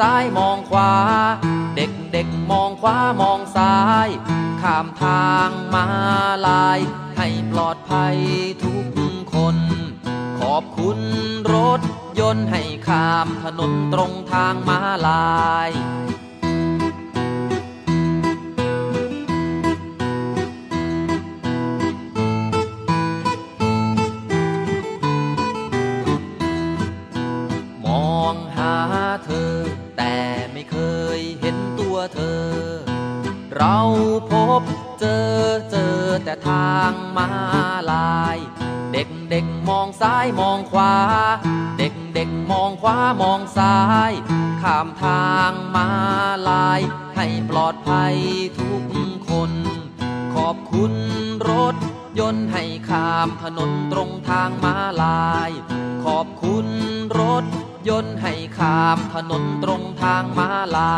ซ้ายมองขวา เด็กเด็กมองขวามองซ้าย ข้ามทางมาลาย ให้ปลอดภัยทุกคน ขอบคุณรถยนต์ให้ข้ามถนนตรงทางมาลาย เจอเจอแต่ทางมาลาย เด็กเด็กมองซ้ายมองขวา เด็กเด็กมองขวามองซ้าย ข้ามทางมาลาย ให้ปลอดภัยทุกคน ขอบคุณรถยนต์ให้ข้ามถนนตรงทางมาลาย ขอบคุณรถยนต์ให้ข้ามถนนตรงทางมาลา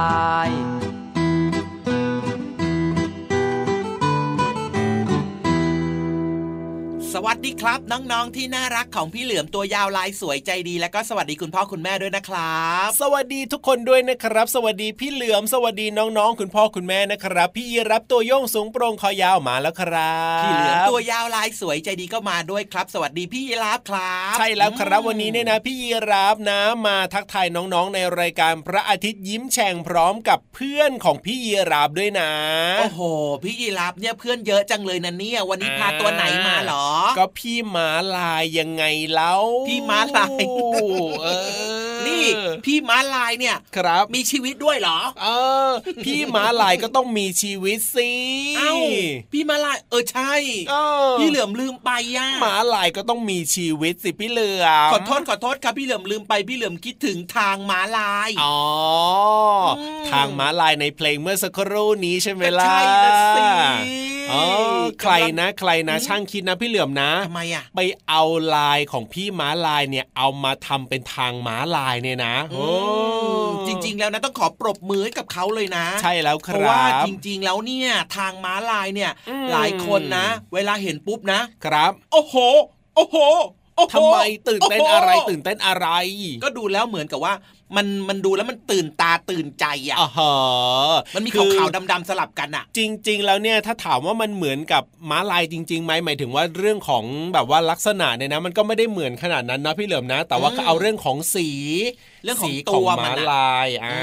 ย สวัสดีครับ น้องๆที่น่ารักของพี่เหลือมตัวยาวลายสวยใจดี แล้วก็สวัสดีคุณพ่อคุณแม่ด้วยนะครับ สวัสดีทุกคนด้วยนะครับ สวัสดีพี่เหลือมสวัสดีน้องๆ คุณพ่อคุณแม่นะครับ พี่ยีรับตัวโยงสูงโปร่งคอยาวมาแล้วครับพี่เหลือมตัวยาวลายสวยใจดีก็มาด้วยครับ สวัสดีพี่ยีรับครับใช่แล้วครับวันนี้เนี่ยนะ พี่ยีรับนะมาทักทายน้องๆในรายการพระอาทิตย์ยิ้มแฉ่งพร้อมกับเพื่อนของพี่ยีรับด้วยนะโอ้โห พี่ยีรับเนี่ยเพื่อนเยอะจังเลยนะเนี่ยวันนี้พาตัวไหนมาหรอก็พี่ม้าลายยังไงเล่าพี่ม้าลายเออนี่ พี่ม้าลายเนี่ยครับ มีชีวิตด้วยเหรอ เออ พี่ม้าลายก็ต้องมีชีวิตสิเอ้าพี่ม้าลายเออใช่พี่เหลือมลืมไปย่าม้าลายก็ต้องมีชีวิตสิพี่เหลือมขอโทษขอโทษครับพี่เหลือมลืมไปพี่เหลือมคิดถึงทางม้าลายอ๋อทางม้าลายในเพลงเมื่อสักครู่นี้ใช่ไหมล่ะใช่สิอ๋อใครนะใครนะช่างคิดนะพี่เหลือมนะทำไมอะไปเอาลายของพี่ม้าลายเนี่ยเอามาทำเป็นทางม้าลายเนี่ยนะโอ้จริง ๆ แล้วนะต้องขอปรบมือให้กับเขาเลยนะ ใช่แล้วครับเพราะว่าจริง ๆ แล้วเนี่ยทางม้าลายเนี่ย หลายคนนะ เวลาเห็นปุ๊บนะ ครับ โอ้โห โอ้โหทำไมตื่นเต้นอะไรตื่นเต้นอะไร ก็ดูแล้วเหมือนกับว่ามันมันดูแล้วมันตื่นตาตื่นใจอะอ๋อมันมีขาวๆดำๆสลับกันอะ จริง ๆ แล้วเนี่ยถ้าถามว่ามันเหมือนกับม้าลายจริงๆไหมหมายถึงว่าเรื่องของแบบว่าลักษณะเนี่ยนะ มันก็ไม่ได้เหมือนขนาดนั้นนะพี่เหลิมนะ แต่ว่าก็เอาเรื่องของสี เรื่องของตัวม้าลายอ่า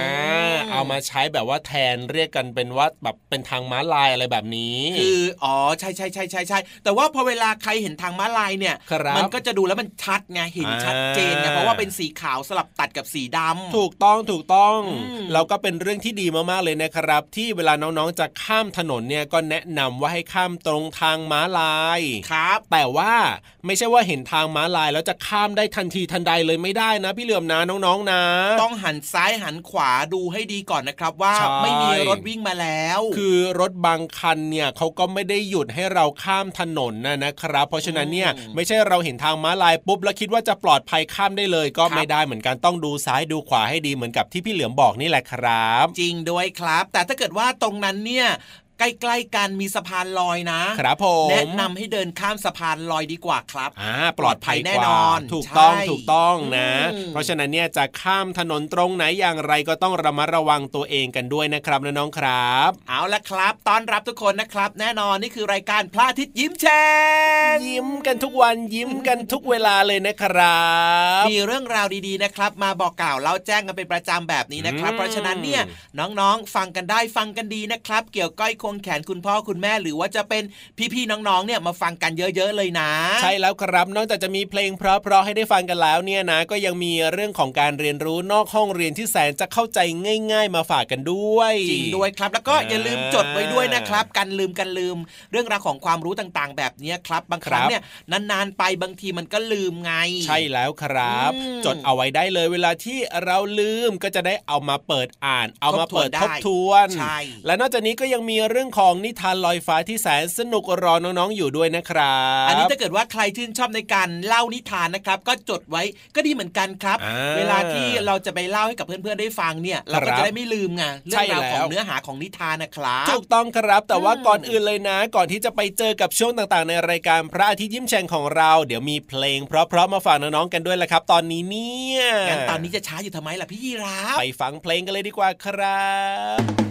เอามาใช้แบบว่าแทนเรียกกันเป็นว่าแบบเป็นทางม้าลายอะไรแบบนี้ คืออ๋อใช่ใช่ใช่ใช่ใช่แต่ว่าพอเวลาใครเห็นทางม้าลายเนี่ย มันก็จะดูแล้วมันชัดไงเห็นชัดเจนไงเพราะว่าเป็นสีขาวสลับตัดกับสีดำถูกต้องถูกต้องเราก็เป็นเรื่องที่ดีมากๆเลยนะครับ ที่เวลาน้องๆจะข้ามถนนเนี่ยก็แนะนำว่าให้ข้ามตรงทางม้าลายครับ แต่ว่าไม่ใช่ว่าเห็นทางม้าลายแล้วจะข้ามได้ทันทีทันใดเลยไม่ได้นะ พี่เหลือมนะน้องๆนะต้องหันซ้ายหันขวาดูให้ดีก่อนนะครับว่าไม่มีรถวิ่งมาแล้ว คือรถบางคันเนี่ยเขาก็ไม่ได้หยุดให้เราข้ามถนนนะนะครับ เพราะฉะนั้นเนี่ยไม่ใช่เราเห็นทางม้าลายปุ๊บแล้วคิดว่าจะปลอดภัยข้ามได้เลย ก็ไม่ได้เหมือนกันต้องดูซ้ายดูขวาให้ดีเหมือนกับที่พี่เหลือมบอกนี่แหละครับ จริงด้วยครับ แต่ถ้าเกิดว่าตรงนั้นเนี่ย ใกล้ๆกันมีสะพานลอยนะครับผมแนะนำให้เดินข้ามสะพานลอยดีกว่าครับอ่าปลอดภัยแน่นอน ถูกต้องถูกต้องนะ เพราะฉะนั้นเนี่ยจะข้ามถนนตรงไหนอย่างไรก็ต้องระมัดระวังตัวเองกันด้วยนะครับน้องๆครับ เอาละครับต้อนรับทุกคนนะครับ แน่นอนนี่คือรายการพระอาทิตย์ยิ้มแฉ่งยิ้มกันทุกวันยิ้มกันทุกเวลาเลยนะครับ มีเรื่องราวดีๆนะครับ มาบอกกล่าวเล่าแจ้งกันเป็นประจำแบบนี้นะครับ เพราะฉะนั้นเนี่ยน้องๆ ฟังกันได้ฟังกันดีนะครับ เกี่ยวก้อยคงควงแขนคุณพ่อคุณแม่ หรือว่าจะเป็นพี่ๆน้องๆเนี่ยมาฟังกันเยอะๆเลยนะ ใช่แล้วครับนอกจากจะมีเพลงเพราะๆให้ได้ฟังกันแล้วเนี่ยนะก็ยังมีเรื่องของการเรียนรู้นอกห้องเรียนที่แสนจะเข้าใจง่าย ๆ มาฝากกันด้วยจริงด้วยครับ แล้วก็อย่าลืมจดไว้ด้วยนะครับ กันลืมกันลืม เรื่องราวของความรู้ต่างๆ แบบนี้ครับ บางครั้งเนี่ยนานๆไปบางทีมันก็ลืมไง ใช่แล้วครับอืมจดเอาไว้ได้เลยเวลาที่เราลืมก็จะได้เอามาเปิดอ่าน เอามาเปิดทบทวนใช่และนอกจากนี้ก็ยังมีเรื่องของนิทานลอยฟ้าที่แสนสนุกรอน้องๆอยู่ด้วยนะครับอันนี้ถ้าเกิดว่าใครชื่นชอบในการเล่านิทานนะครับ ก็จดไว้ก็ดีเหมือนกันครับอ่าเวลาที่เราจะไปเล่าให้กับเพื่อนๆได้ฟังเนี่ย เราก็ครับจะได้ไม่ลืมไงเรื่ใช่องราวของแล้วเนื้อหาของนิทานนะครับถูกต้องครับแต่ว่าอืมก่อนอื่นเลยนะ ก่อนที่จะไปเจอกับช่วงต่างๆ ในรายการพระอาทิตย์ยิ้มแฉ่งของเราเดี๋ยวมีเพลง เพราะๆมาฝากน้องๆกันด้วยละครับ ตอนนี้เนี่ยงั้นตอนนี้จะช้าอยู่ทำไมล่ะพี่ยีราฟไปฟังเพลงกันเลยดีกว่าครับ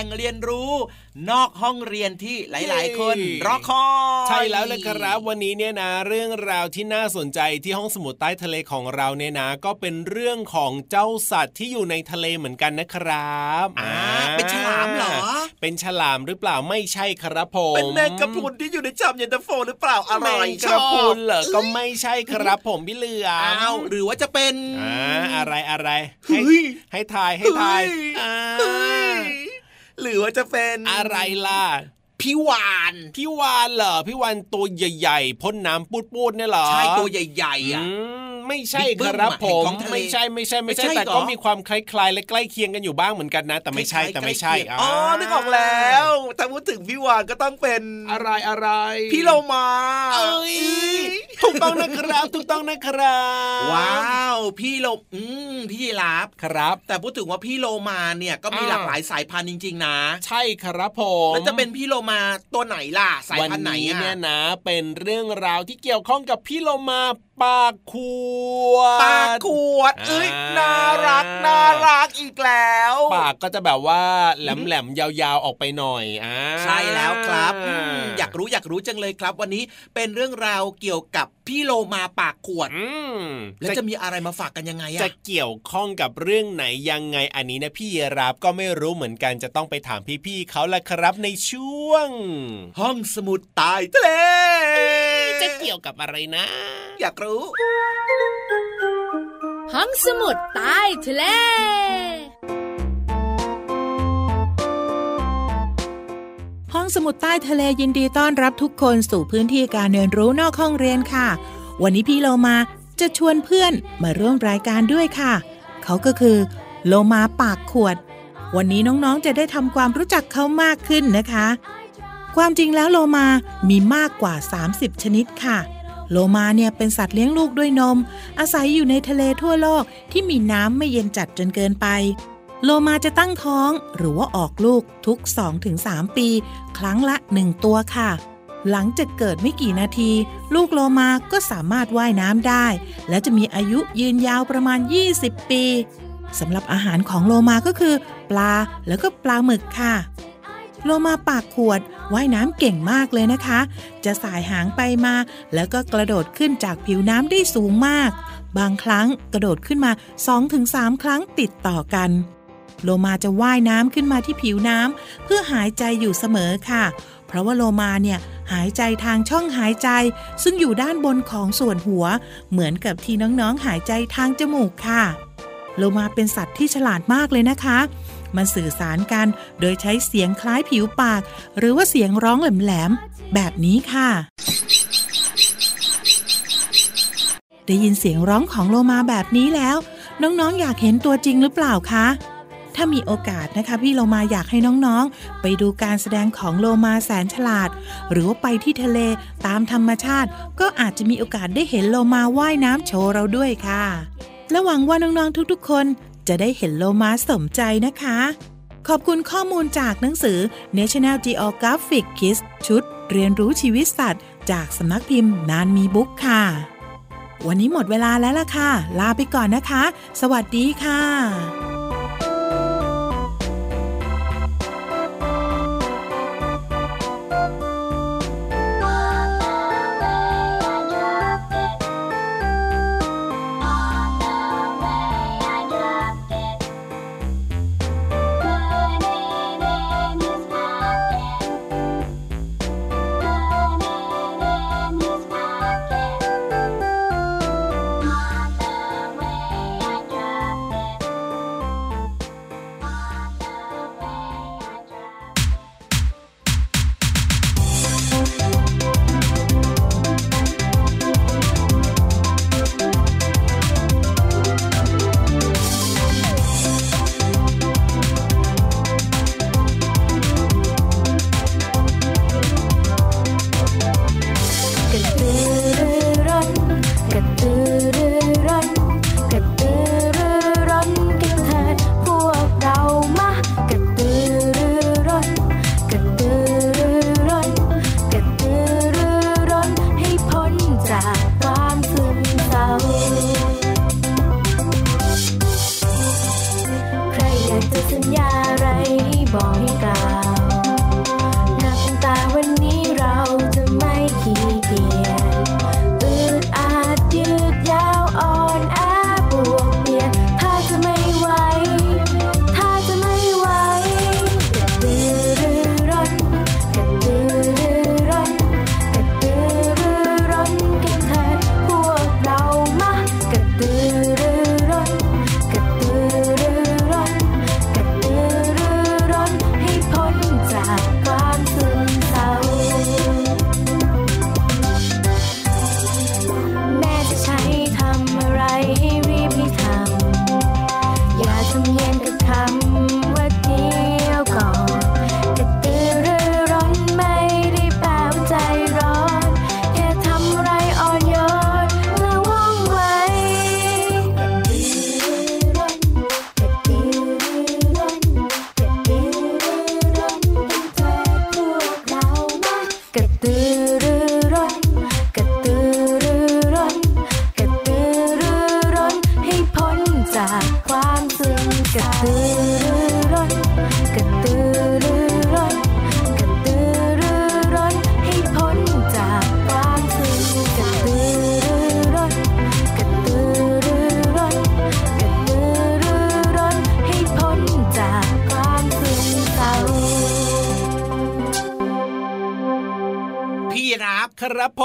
ล่งเรียนรู้ นอกห้องเรียนที่หลาย ๆ คนรอคอยใช่แล้วเลยครับ วันนี้เนี่ยนะ เรื่องราวที่น่าสนใจที่ห้องสมุดใต้ทะเลของเราเนี่ยนะ ก็เป็นเรื่องของเจ้าสัตว์ที่อยู่ในทะเลเหมือนกันนะครับอ่าเป็นฉลามเหรอ เป็นฉลามหรือเปล่าไม่ใช่ครับผมเป็นแมงกะพรุนที่อยู่ในจามเย็นตาโฟหรือเปล่าอร่อยกระพุนเหรอก็ไม่ใช่ครับผมพี่เหลืออ้าวหรือว่าจะเป็นอ่าอะไรอะไรให้ให้ทายให้ทายอ่า หรือว่าจะเป็นอะไรล่ะ พี่วานพี่วานเหรอพี่วานตัวใหญ่ๆพ่นน้ำปูดๆเนี่ยเหรอใช่ตัวใหญ่ๆอะไม่ใช่ครับผมไม่ใช่ไม่ใช่ไม่ใช่แต่ก็มีความคล้ายๆและใกล้เคียงกันอยู่บ้างเหมือนกันนะ แต่ไม่ใช่แต่ไม่ใช่อ๋อนึกออกแล้วถ้าพูดถึงพี่วานก็ต้องเป็นอะไรอะไรพี่โลมาเอ้ยถูกต้องนะครับถูกต้องนะครับว้าวพี่โลอืมพี่ลาบครับ แต่พูดถึงว่าพี่โลมาเนี่ยก็มีหลากหลายสายพันธุ์จริง ๆ นะ ใช่ครับผมแล้วจะเป็นพี่โลมาตัวไหนล่ะสายพันธุ์ไหนเนี่ยนะ เป็นเรื่องราวที่เกี่ยวข้องกับพี่โลมา ปากขวด ปากขวดเอ้ยน่ารักน่ารักอีกแล้ว ปากก็จะแบบว่าแหลมๆยาวๆออกไปหน่อยอ่าใช่แล้วครับอยากรู้อยากรู้จังเลยครับ วันนี้เป็นเรื่องราวเกี่ยวกับพี่โลมาปากขวดแล้วจะมีอะไรมาฝากกันยังไงจะเกี่ยวข้องกับเรื่องไหนยังไงอันนี้นะพี่เยรับก็ไม่รู้เหมือนกันจะต้องไปถามพี่ๆเขาละครับในช่วง ห้องสมุดตายทะเลจะเกี่ยวกับอะไรนะ อยากรู้ห้องสมุดใต้ทะเลห้องสมุดใต้ทะเลยินดีต้อนรับทุกคนสู่พื้นที่การเรียนรู้นอกห้องเรียนค่ะ วันนี้พี่โลมาจะชวนเพื่อนมาร่วมรายการด้วยค่ะ เขาก็คือ โลมาปากขวด วันนี้น้องๆจะได้ทำความรู้จักเขามากขึ้นนะคะ ความจริงแล้วโลมามีมากกว่า 30 ชนิดค่ะ โลมาเนี่ยเป็นสัตว์เลี้ยงลูกด้วยนม อาศัยอยู่ในทะเลทั่วโลกที่มีน้ำไม่เย็นจัดจนเกินไป โลมาจะตั้งท้องหรือว่าออกลูกทุก 2-3 ปี ครั้งละ 1 ตัวค่ะ หลังจากเกิดไม่กี่นาที ลูกโลมาก็สามารถว่ายน้ำได้ และจะมีอายุยืนยาวประมาณ 20 ปีสำหรับอาหารของโลมาก็คือ ปลาแล้วก็ปลาหมึกค่ะ โลมาปากขวดว่ายน้ำเก่งมากเลยนะคะ จะสายหางไปมา แล้วก็กระโดดขึ้นจากผิวน้ำได้สูงมาก บางครั้งกระโดดขึ้นมา 2-3 ครั้งติดต่อกันโลมาจะว่ายน้ำขึ้นมาที่ผิวน้ำเพื่อหายใจอยู่เสมอค่ะ เพราะว่าโลมาเนี่ยหายใจทางช่องหายใจ ซึ่งอยู่ด้านบนของส่วนหัว เหมือนกับที่น้องๆหายใจทางจมูกค่ะ โลมาเป็นสัตว์ที่ฉลาดมากเลยนะคะ มันสื่อสารกัน โดยใช้เสียงคล้ายผิวปาก หรือว่าเสียงร้องแหลมๆแบบนี้ค่ะ ได้ยินเสียงร้องของโลมาแบบนี้แล้ว น้องๆออยากเห็นตัวจริงหรือเปล่าคะถ้ามีโอกาสนะคะพี่โลมาอยากให้น้องๆ ไปดูการแสดงของโลมาแสนฉลาด หรือว่าไปที่ทะเลตามธรรมชาติ ก็อาจจะมีโอกาสได้เห็นโลมาว่ายน้ำโชว์เราด้วยค่ะ และหวังว่าน้องๆทุกๆ คน จะได้เห็นโลมาสมใจนะคะ ขอบคุณข้อมูลจากหนังสือ National Geographic Kids ชุด เรียนรู้ชีวิตสัตว์ จากสำนักพิมพ์นานมีบุ๊กค่ะ วันนี้หมดเวลาแล้วล่ะค่ะ ลาไปก่อนนะคะ สวัสดีค่ะ ครับผ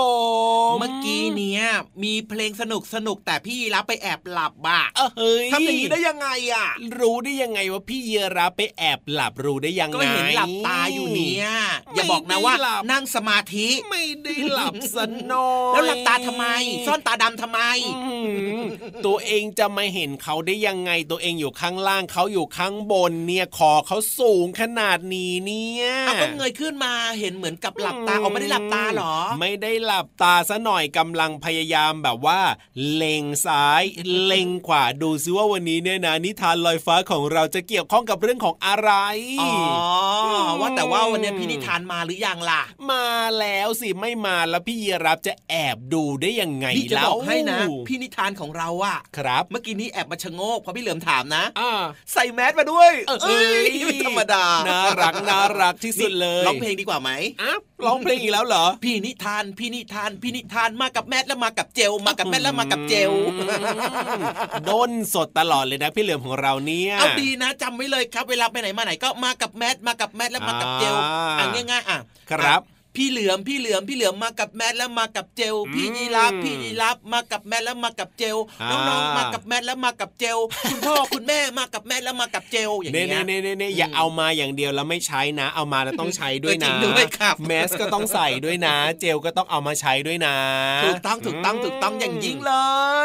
มเมื่อกี้เนี้ยมีเพลงสนุกสนุกแต่พี่รับไปแอบหลับบ้าเออเฮ้ยทำอย่างนี้ได้ยังไงอะ รู้ได้ยังไงว่าพี่เยรับไปแอบหลับรู้ได้ยังไงก็เห็นหลับตาอยู่เนี่ยอย่าบอกนะว่าไม่ได้หลับนั่งสมาธิไม่ได้หลับสนอยแล้วหลับตาทำไม ซ่อนตาดำทำไมอืมตัวเองจะมาเห็นเขาได้ยังไงตัวเองอยู่ข้างล่างเขาอยู่ข้างบนเนี่ยคอเขาสูงขนาดนี้เนี่ยเอาก็เงยขึ้นมาเห็นเหมือนกับหลับตาเอาไม่ได้หลับตาเหรอไม่ได้หลับตาซะหน่อยกำลังพยายามแบบว่า เล็งซ้าย เล็งขวาดูซิว่าวันนี้เนี่ยนะนิทานลอยฟ้าของเราจะเกี่ยวข้องกับเรื่องของอะไรอ๋อว่าแต่ว่าวันนี้พี่นิทานมาหรือยังล่ะ มาแล้วสิไม่มาแล้วพี่ยีรับจะแอบดูได้ยังไงพี่จะแล้บวอกให้นะพี่นิทานของเราอะครับ เมื่อกี้นี้แอบมาชะโงกเพราะพี่เหลือมถามนะอ่าใส่แมสมาด้วยเอ้ยเอ้ยไม่ธรรมดาน่ารักน่ารักที่สุดเลยร้องเพลงดีกว่าไหมอะร้องเพลงอีกแล้วเหรอ พี่นิทานพี่นิทานพี่นิทานมากับแมสแล้วมากับเจลมากับแมสแล้วมากับเจลด้นสดตลอดเลยนะพี่เหลือมของเราเนี่ยเอาดีนะจำไว้เลยครับเวลาไปไหนมาไหนก็มากับแมสมากับแมสแล้วมากับเจลอ่าอะง่ายๆอะครับอะ พี่เหลือมพี่เหลือมพี่เหลือมมากับแมสแล้วมากับเจล พี่ยีราฟพี่ยีราฟมากับแมสแล้วมากับเจลอ่าน้องๆมากับแมสแล้วมากับเจลคุณพ่อคุณแม่มากับแมสแล้วมากับเจลอย่างเน่เงี้ยเน่เน่เน่อย่าเอามาอย่างเดียวแล้วไม่ใช้นะ เอามาแล้วต้องใช้ด้วยจรินะงด้วยครับแมสก็ต้องใส่ด้วยนะ เจลก็ต้องเอามาใช้ด้วยนะถูกต้องถูกต้องถูกต้องอย่างยิ่งเล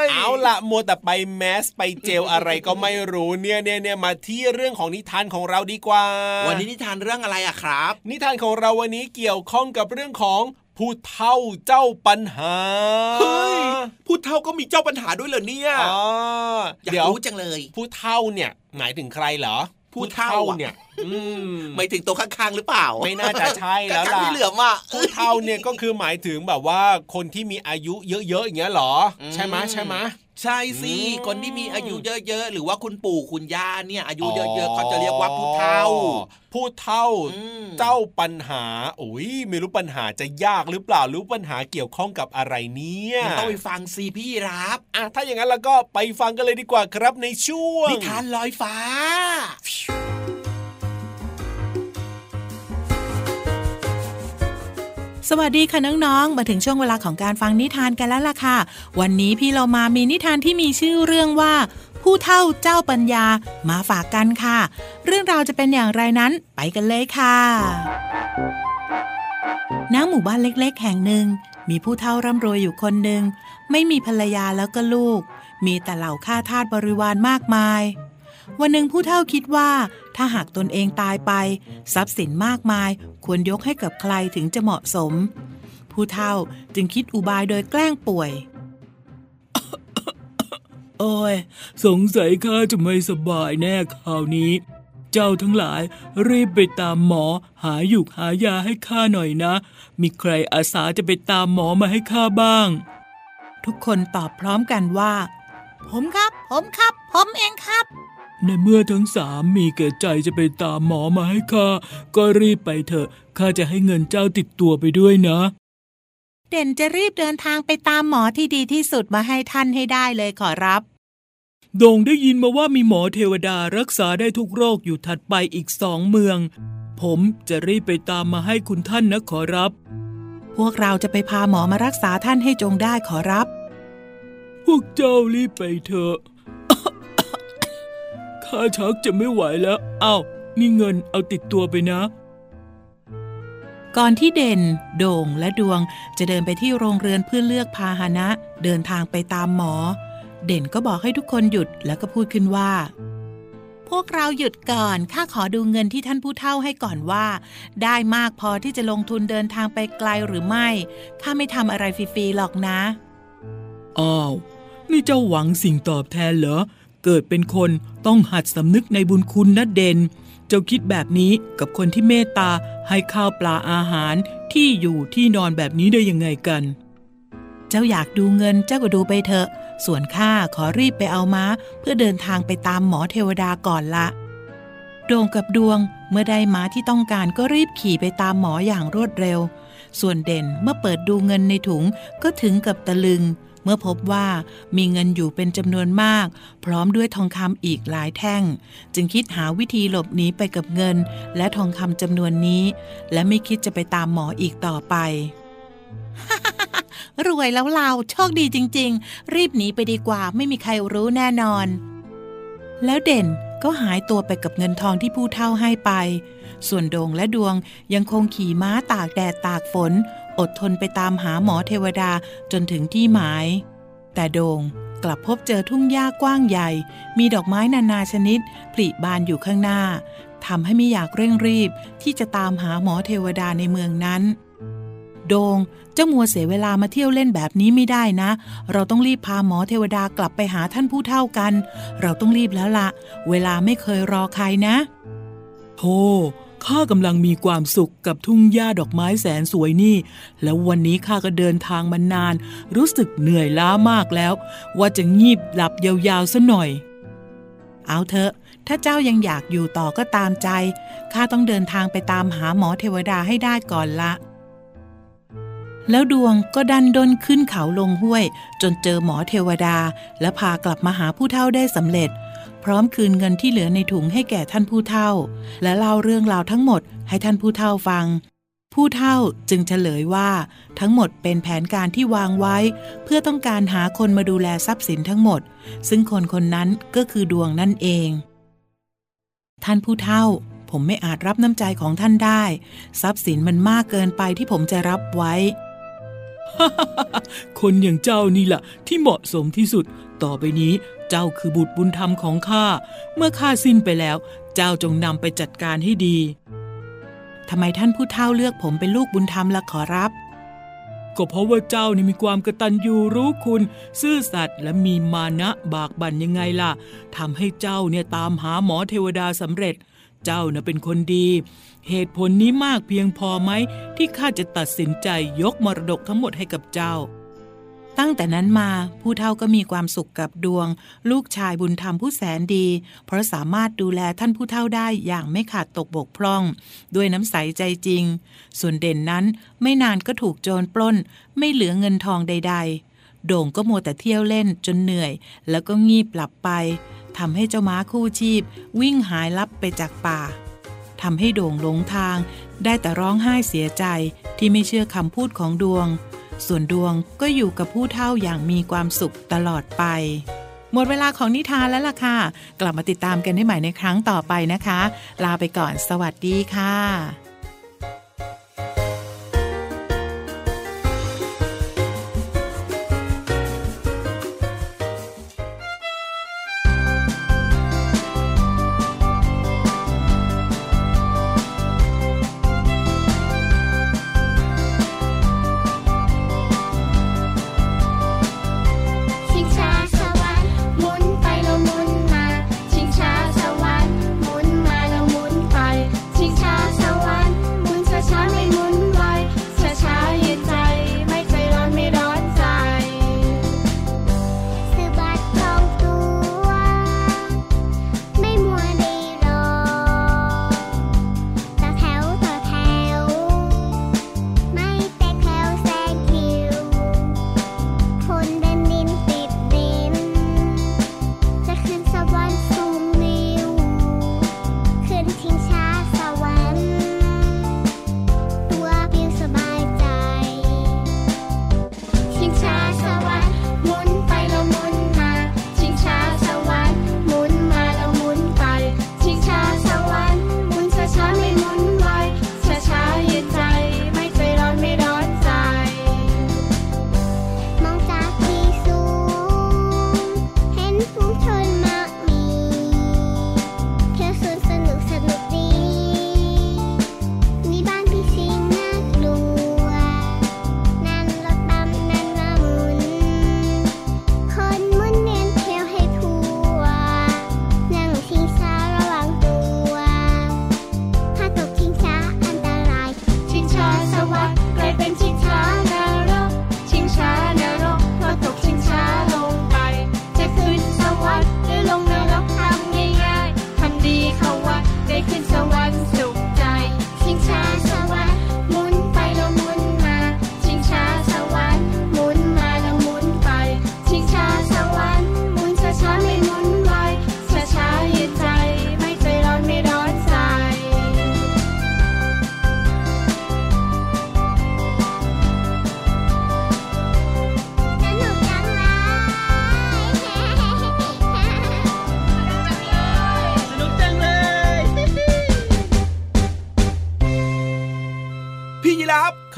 ย เอาละมัวแต่ไปแมสไปเจลอะไรก็ไม่รู้เนี่ยเนี่ยเนี่ยมาที่เรื่องของนิทานของเราดีกว่า วันนี้นิทานเรื่องอะไรอะครับ นิทานของเราวันนี้เกี่ยวข้องกับเรื่องของผู้เฒ่าเจ้าปัญหา เฮ้ยพูดเท่าก็มีเจ้าปัญหาด้วยเหรอเนี่ยอ๋ออยากเดี๋ยวรู้จังเลย ผู้เฒ่าเนี่ยหมายถึงใครเหรอ ผู้เฒ่าอะเนี่ยอืมไม่ถึงตัวข้างๆหรือเปล่า ไม่น่าจะใช่แล้วกระทั่งล่ะพี่เหลือมอะผู้เฒ่าเนี่ยก็คือหมายถึงแบบว่าคนที่มีอายุเยอะๆอย่างเงี้ยเหรออืมใช่ไหมใช่ไหม ใช่สิอืมคนที่มีอายุเยอะๆ หรือว่าคุณปู่คุณย่าเนี่ย อายุเยอะๆเขาจะเรียกว่าผู้เฒ่าผู้เฒ่าอืมเจ้าปัญหาโอ้ยไม่รู้ปัญหาจะยากหรือเปล่าหรู้ปัญหาเกี่ยวข้องกับอะไรเนี่ยมันต้องไปฟังซีพี่รับอะถ้าอย่างนั้นเราก็ไปฟังกันเลยดีกว่าครับในช่วงนิทานลอยฟ้า สวัสดีค่ะน้องๆ มาถึงช่วงเวลาของการฟังนิทานกันแล้วล่ะค่ะ วันนี้พี่เรามามีนิทานที่มีชื่อเรื่องว่า ผู้เฒ่าเจ้าปัญญามาฝากกันค่ะ เรื่องราวจะเป็นอย่างไรนั้นไปกันเลยค่ะณหมู่บ้านเล็กๆ แห่งหนึ่ง มีผู้เฒ่าร่ำรวยอยู่คนหนึ่ง ไม่มีภรรยาแล้วก็ลูก มีแต่เหล่าข้าทาสบริวารมากมาย วันหนึ่งผู้เฒ่าคิดว่า ถ้าหากตนเองตายไป ทรัพย์สินมากมาย ควรยกให้กับใครถึงจะเหมาะสม ผู้เฒ่าจึงคิดอุบายโดยแกล้งป่วย โอ้ย สงสัยข้าจะไม่สบายแน่คราวนี้ เจ้าทั้งหลายรีบไปตามหมอ หาหยุกหายาให้ข้าหน่อยนะ มีใครอาสาจะไปตามหมอมาให้ข้าบ้าง ทุกคนตอบพร้อมกันว่า ผมครับ ผมครับ ผมเองครับ ในเมื่อทั้งสามมีแก่ใจจะไปตามหมอมาให้ข้าก็รีบไปเถอะข้าจะให้เงินเจ้าติดตัวไปด้วยนะ เด่นจะรีบเดินทางไปตามหมอที่ดีที่สุดมาให้ท่านให้ได้เลยขอรับโด่งได้ยินมาว่ามีหมอเทวดารักษาได้ทุกโรคอยู่ถัดไปอีกสองเมือง ผมจะรีบไปตามมาให้คุณท่านนะขอรับ พวกเราจะไปพาหมอมารักษาท่านให้จงได้ขอรับ พวกเจ้ารีบไปเถอะ ข้าชักจะไม่ไหวแล้วอ้าวนี่เงินเอาติดตัวไปนะ ก่อนที่เด่น โด่งและดวงจะเดินไปที่โรงเรือนเพื่อเลือกพาหนะ เดินทางไปตามหมอ เด่นก็บอกให้ทุกคนหยุดแล้วก็พูดขึ้นว่า พวกเราหยุดก่อน ข้าขอดูเงินที่ท่านผู้เฒ่าให้ก่อนว่า ได้มากพอที่จะลงทุนเดินทางไปไกลหรือไม่ ข้าไม่ทำอะไรฟรีๆหรอกนะ อ้าวนี่เจ้าหวังสิ่งตอบแทนเหรอ เกิดเป็นคนต้องหัดสำนึกในบุญคุณนะเด่นเจ้าคิดแบบนี้กับคนที่เมตตาให้ข้าวปลาอาหารที่อยู่ที่นอนแบบนี้ได้ยังไงกัน เจ้าอยากดูเงินเจ้าก็ดูไปเถอะ ส่วนข้าขอรีบไปเอาม้า เพื่อเดินทางไปตามหมอเทวดาก่อนละด่งกับดวงเมื่อได้ม้าที่ต้องการก็รีบขี่ไปตามหมออย่างรวดเร็ว ส่วนเด่นเมื่อเปิดดูเงินในถุงก็ถึงกับตะลึง เมื่อพบว่ามีเงินอยู่เป็นจำนวนมาก พร้อมด้วยทองคำอีกหลายแท่ง จึงคิดหาวิธีหลบหนีไปกับเงิน และทองคำจำนวนนี้ และไม่คิดจะไปตามหมออีกต่อไป รวยแล้วเราโชคดีจริง ๆ รีบหนีไปดีกว่าไม่มีใครรู้แน่นอน แล้วเด่นก็หายตัวไปกับเงินทองที่ผู้เฒ่าให้ไป ส่วนโดงและดวงยังคงขี่ม้าตากแดดตากฝน อดทนไปตามหาหมอเทวดาจนถึงที่หมาย แต่โดงกลับพบเจอทุ่งหญ้ากว้างใหญ่ มีดอกไม้นานาชนิดผลิบานอยู่ข้างหน้าทำให้ไม่อยากเร่งรีบที่จะตามหาหมอเทวดาในเมืองนั้น โดงเจ้ามัวเสียเวลามาเที่ยวเล่นแบบนี้ไม่ได้นะ เราต้องรีบพาหมอเทวดากลับไปหาท่านผู้เท่ากัน เราต้องรีบแล้วละ เวลาไม่เคยรอใครนะโธ่ ข้ากำลังมีความสุขกับทุ่งหญ้าดอกไม้แสนสวยนี่ แล้ววันนี้ข้าก็เดินทางมานาน รู้สึกเหนื่อยล้ามากแล้ว ว่าจะงีบหลับยาวๆซะหน่อย เอาเถอะ ถ้าเจ้ายังอยากอยู่ต่อก็ตามใจ ข้าต้องเดินทางไปตามหาหมอเทวดาให้ได้ก่อนละแล้วดวงก็ดันด้นขึ้นเขาลงห้วย จนเจอหมอเทวดา และพากลับมาหาผู้เฒ่าได้สำเร็จ พร้อมคืนเงินที่เหลือในถุงให้แก่ท่านผู้เฒ่า และเล่าเรื่องราวทั้งหมดให้ท่านผู้เฒ่าฟัง ผู้เฒ่าจึงเฉลยว่า ทั้งหมดเป็นแผนการที่วางไว้ เพื่อต้องการหาคนมาดูแลทรัพย์สินทั้งหมด ซึ่งคนคนนั้นก็คือดวงนั่นเอง ท่านผู้เฒ่า ผมไม่อาจรับน้ำใจของท่านได้ ทรัพย์สินมันมากเกินไปที่ผมจะรับไว้คนอย่างเจ้านี่แหละที่เหมาะสมที่สุด ต่อไปนี้ เจ้าคือบุตรบุญธรรมของข้า เมื่อข้าสิ้นไปแล้ว เจ้าจงนำไปจัดการให้ดี ทำไมท่านผู้เฒ่าเลือกผมเป็นลูกบุญธรรมล่ะขอรับ ก็เพราะว่าเจ้านี่มีความกระตัญญูรู้คุณ ซื่อสัตย์และมีมานะบากบั่นยังไงล่ะทำให้เจ้าเนี่ยตามหาหมอเทวดาสำเร็จ เจ้าน่ะเป็นคนดี เหตุผลนี้มากเพียงพอไหมที่ข้าจะตัดสินใจยกมรดกทั้งหมดให้กับเจ้า ตั้งแต่นั้นมาผู้เฒ่าก็มีความสุขกับดวง ลูกชายบุญธรรมผู้แสนดี เพราะสามารถดูแลท่านผู้เฒ่าได้อย่างไม่ขาดตกบกพร่อง ด้วยน้ำใสใจจริง ส่วนเด่นนั้นไม่นานก็ถูกโจรปล้น ไม่เหลือเงินทองใด ๆ โด่งก็มัวแต่เที่ยวเล่นจนเหนื่อย แล้วก็งีบหลับไปทำให้เจ้าม้าคู่ชีพ วิ่งหายลับไปจากป่าทำให้โด่งหลงทาง ได้แต่ร้องไห้เสียใจที่ไม่เชื่อคำพูดของดวง ส่วนดวงก็อยู่กับผู้เท่าอย่างมีความสุขตลอดไป หมดเวลาของนิทานแล้วล่ะค่ะ กลับมาติดตามกันได้ใหม่ในครั้งต่อไปนะคะ ลาไปก่อนสวัสดีค่ะ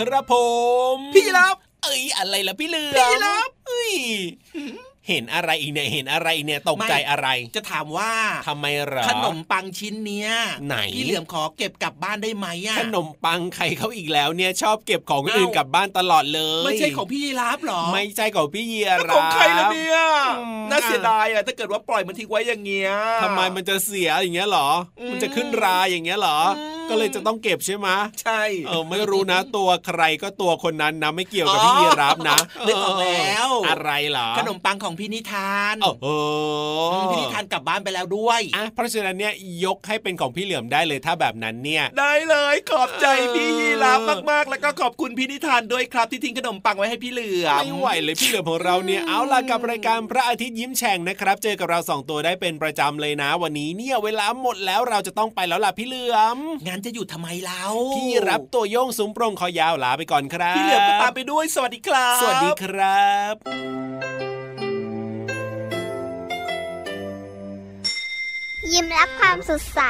ครับผม พี่รับเอ้ยอะไรล่ะพี่เหลือมพี่รับเอ้ยเห็นอะไรอีกเนี่ยเห็นอะไรอีกเนี่ยตกใจอะไร จะถามว่าทำไมเหรอขนมปังชิ้นเนี้ยไหนพี่เหลือมขอเก็บกลับบ้านได้ไหมอะขนมปังใครเขาอีกแล้วเนี่ยชอบเก็บของคนอื่นกลับบ้านตลอดเลยไม่ใช่ของพี่รับหรอ ไม่ใช่ของพี่เยียแล้วรับของใครล่ะเนี่ยอืมน่าเสียดายอะถ้าเกิดว่าปล่อยมันทิ้งไว้อย่างเงี้ยทำไมมันจะเสียอย่างเงี้ยเหรออืมมันจะขึ้นราอย่างเงี้ยเหรออืม ก็เลยจะต้องเก็บใช่ไหมใช่เออไม่รู้นะ ตัวใครก็ตัวคนนั้นนะไม่เกี่ยวกับพี่ยีรับนะนึกออกแล้วเอออะไรเหรอขนมปังของพี่นิทานโอ้โหอืมพี่นิทานกลับบ้านไปแล้วด้วยอะเพราะฉะนั้นเนี่ยยกให้เป็นของพี่เหลือมได้เลยถ้าแบบนั้นเนี่ย ได้เลยขอบใจเออพี่ยีรับมากๆ แล้วก็ขอบคุณพี่นิทานด้วยครับที่ทิ้งขนมปังไว้ให้พี่เหลือมไม่ไหวเลยพี่เหลือมของเราเนี่ยเอาล่ะกับรายการพระอาทิตย์ยิ้มแฉ่งนะครับ เจอกับเราสองตัวได้เป็นประจำเลยนะ วันนี้เนี่ยเวลาหมดแล้วเราจะต้องไปแล้วล่ะพี่เหลือมงั้นจะอยู่ทำไมเล่าพี่รับตัวโยงสูงโปร่งคอยาวลาไปก่อนครับพี่เหลือมก็ตามไปด้วยสวัสดีครับ สวัสดีครับยิ้มรับความสดใส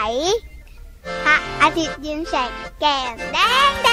พระอาทิตย์ยิ้มแฉกแก้มแดงแด